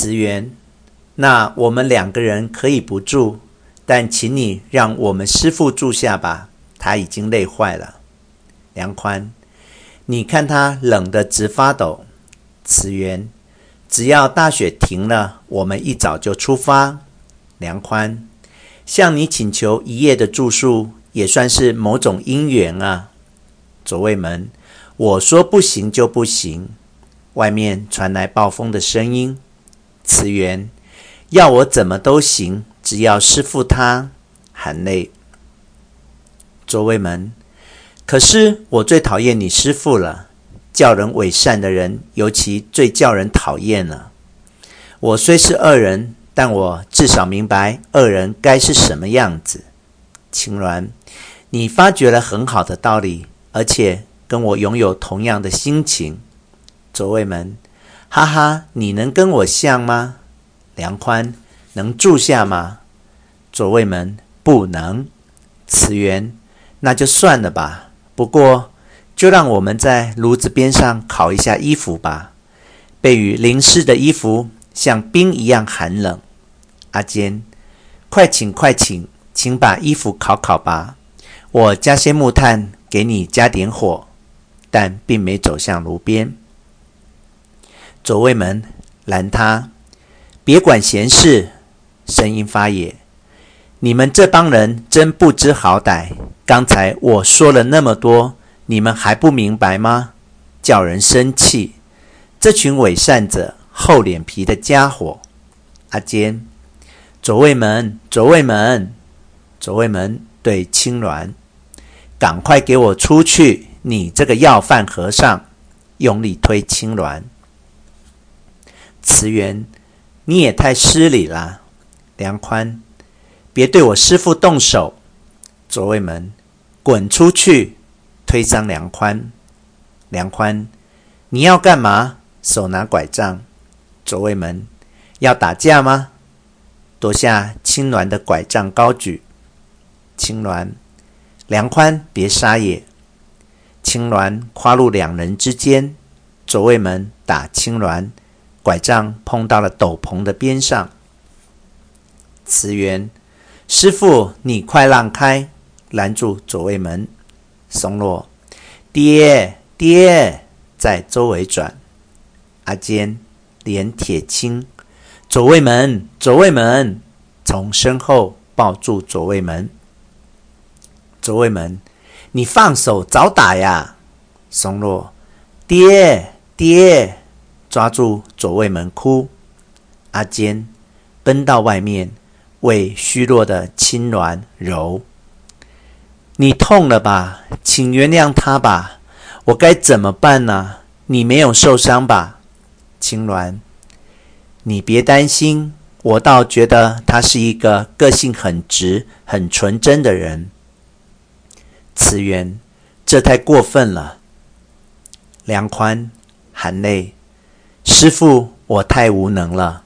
慈源，那我们两个人可以不住，但请你让我们师傅住下吧，他已经累坏了。梁宽，你看他冷得直发抖。慈源，只要大雪停了，我们一早就出发。梁宽，向你请求一夜的住宿，也算是某种因缘啊。左卫门，我说不行就不行。外面传来暴风的声音。慈源，要我怎么都行，只要师父他含泪。左卫门，可是我最讨厌你师父了。叫人伪善的人，尤其最叫人讨厌了。我虽是恶人，但我至少明白恶人该是什么样子。青鸾，你发觉了很好的道理，而且跟我拥有同样的心情。左卫门，哈哈，你能跟我像吗？梁宽，能住下吗？左卫门，不能。慈源，那就算了吧。不过。就让我们在炉子边上烤一下衣服吧。被雨淋湿的衣服像冰一样寒冷。阿坚，快请快请，请把衣服烤烤吧。我加些木炭给你加点火，但并没走向炉边。左卫门拦他，别管闲事。声音发野，你们这帮人真不知好歹。刚才我说了那么多。你们还不明白吗？叫人生气！这群伪善者、厚脸皮的家伙！阿坚，左卫门，左卫门，左卫门对青鸾：“赶快给我出去！你这个要饭和尚！”用力推青鸾。慈源，你也太失礼了。梁宽，别对我师父动手！左卫门，滚出去！推搡梁宽，梁宽，你要干嘛？手拿拐杖。左卫门，要打架吗？夺下青鸾的拐杖高举。青鸾，梁宽，别杀也！青鸾跨入两人之间。左卫门打青鸾，拐杖碰到了斗篷的边上。慈源，师傅，你快让开，拦住左卫门。松落，爹爹，在周围转。阿坚脸铁青，左卫门，左卫门，从身后抱住左卫门。左卫门，你放手，早打呀！松落，爹爹，抓住左卫门哭。阿坚奔到外面，为虚弱的青鸾揉。你痛了吧？请原谅他吧。我该怎么办呢？你没有受伤吧？青鸾，你别担心，我倒觉得他是一个个性很直、很纯真的人。慈源，这太过分了。梁宽含泪，师傅，我太无能了。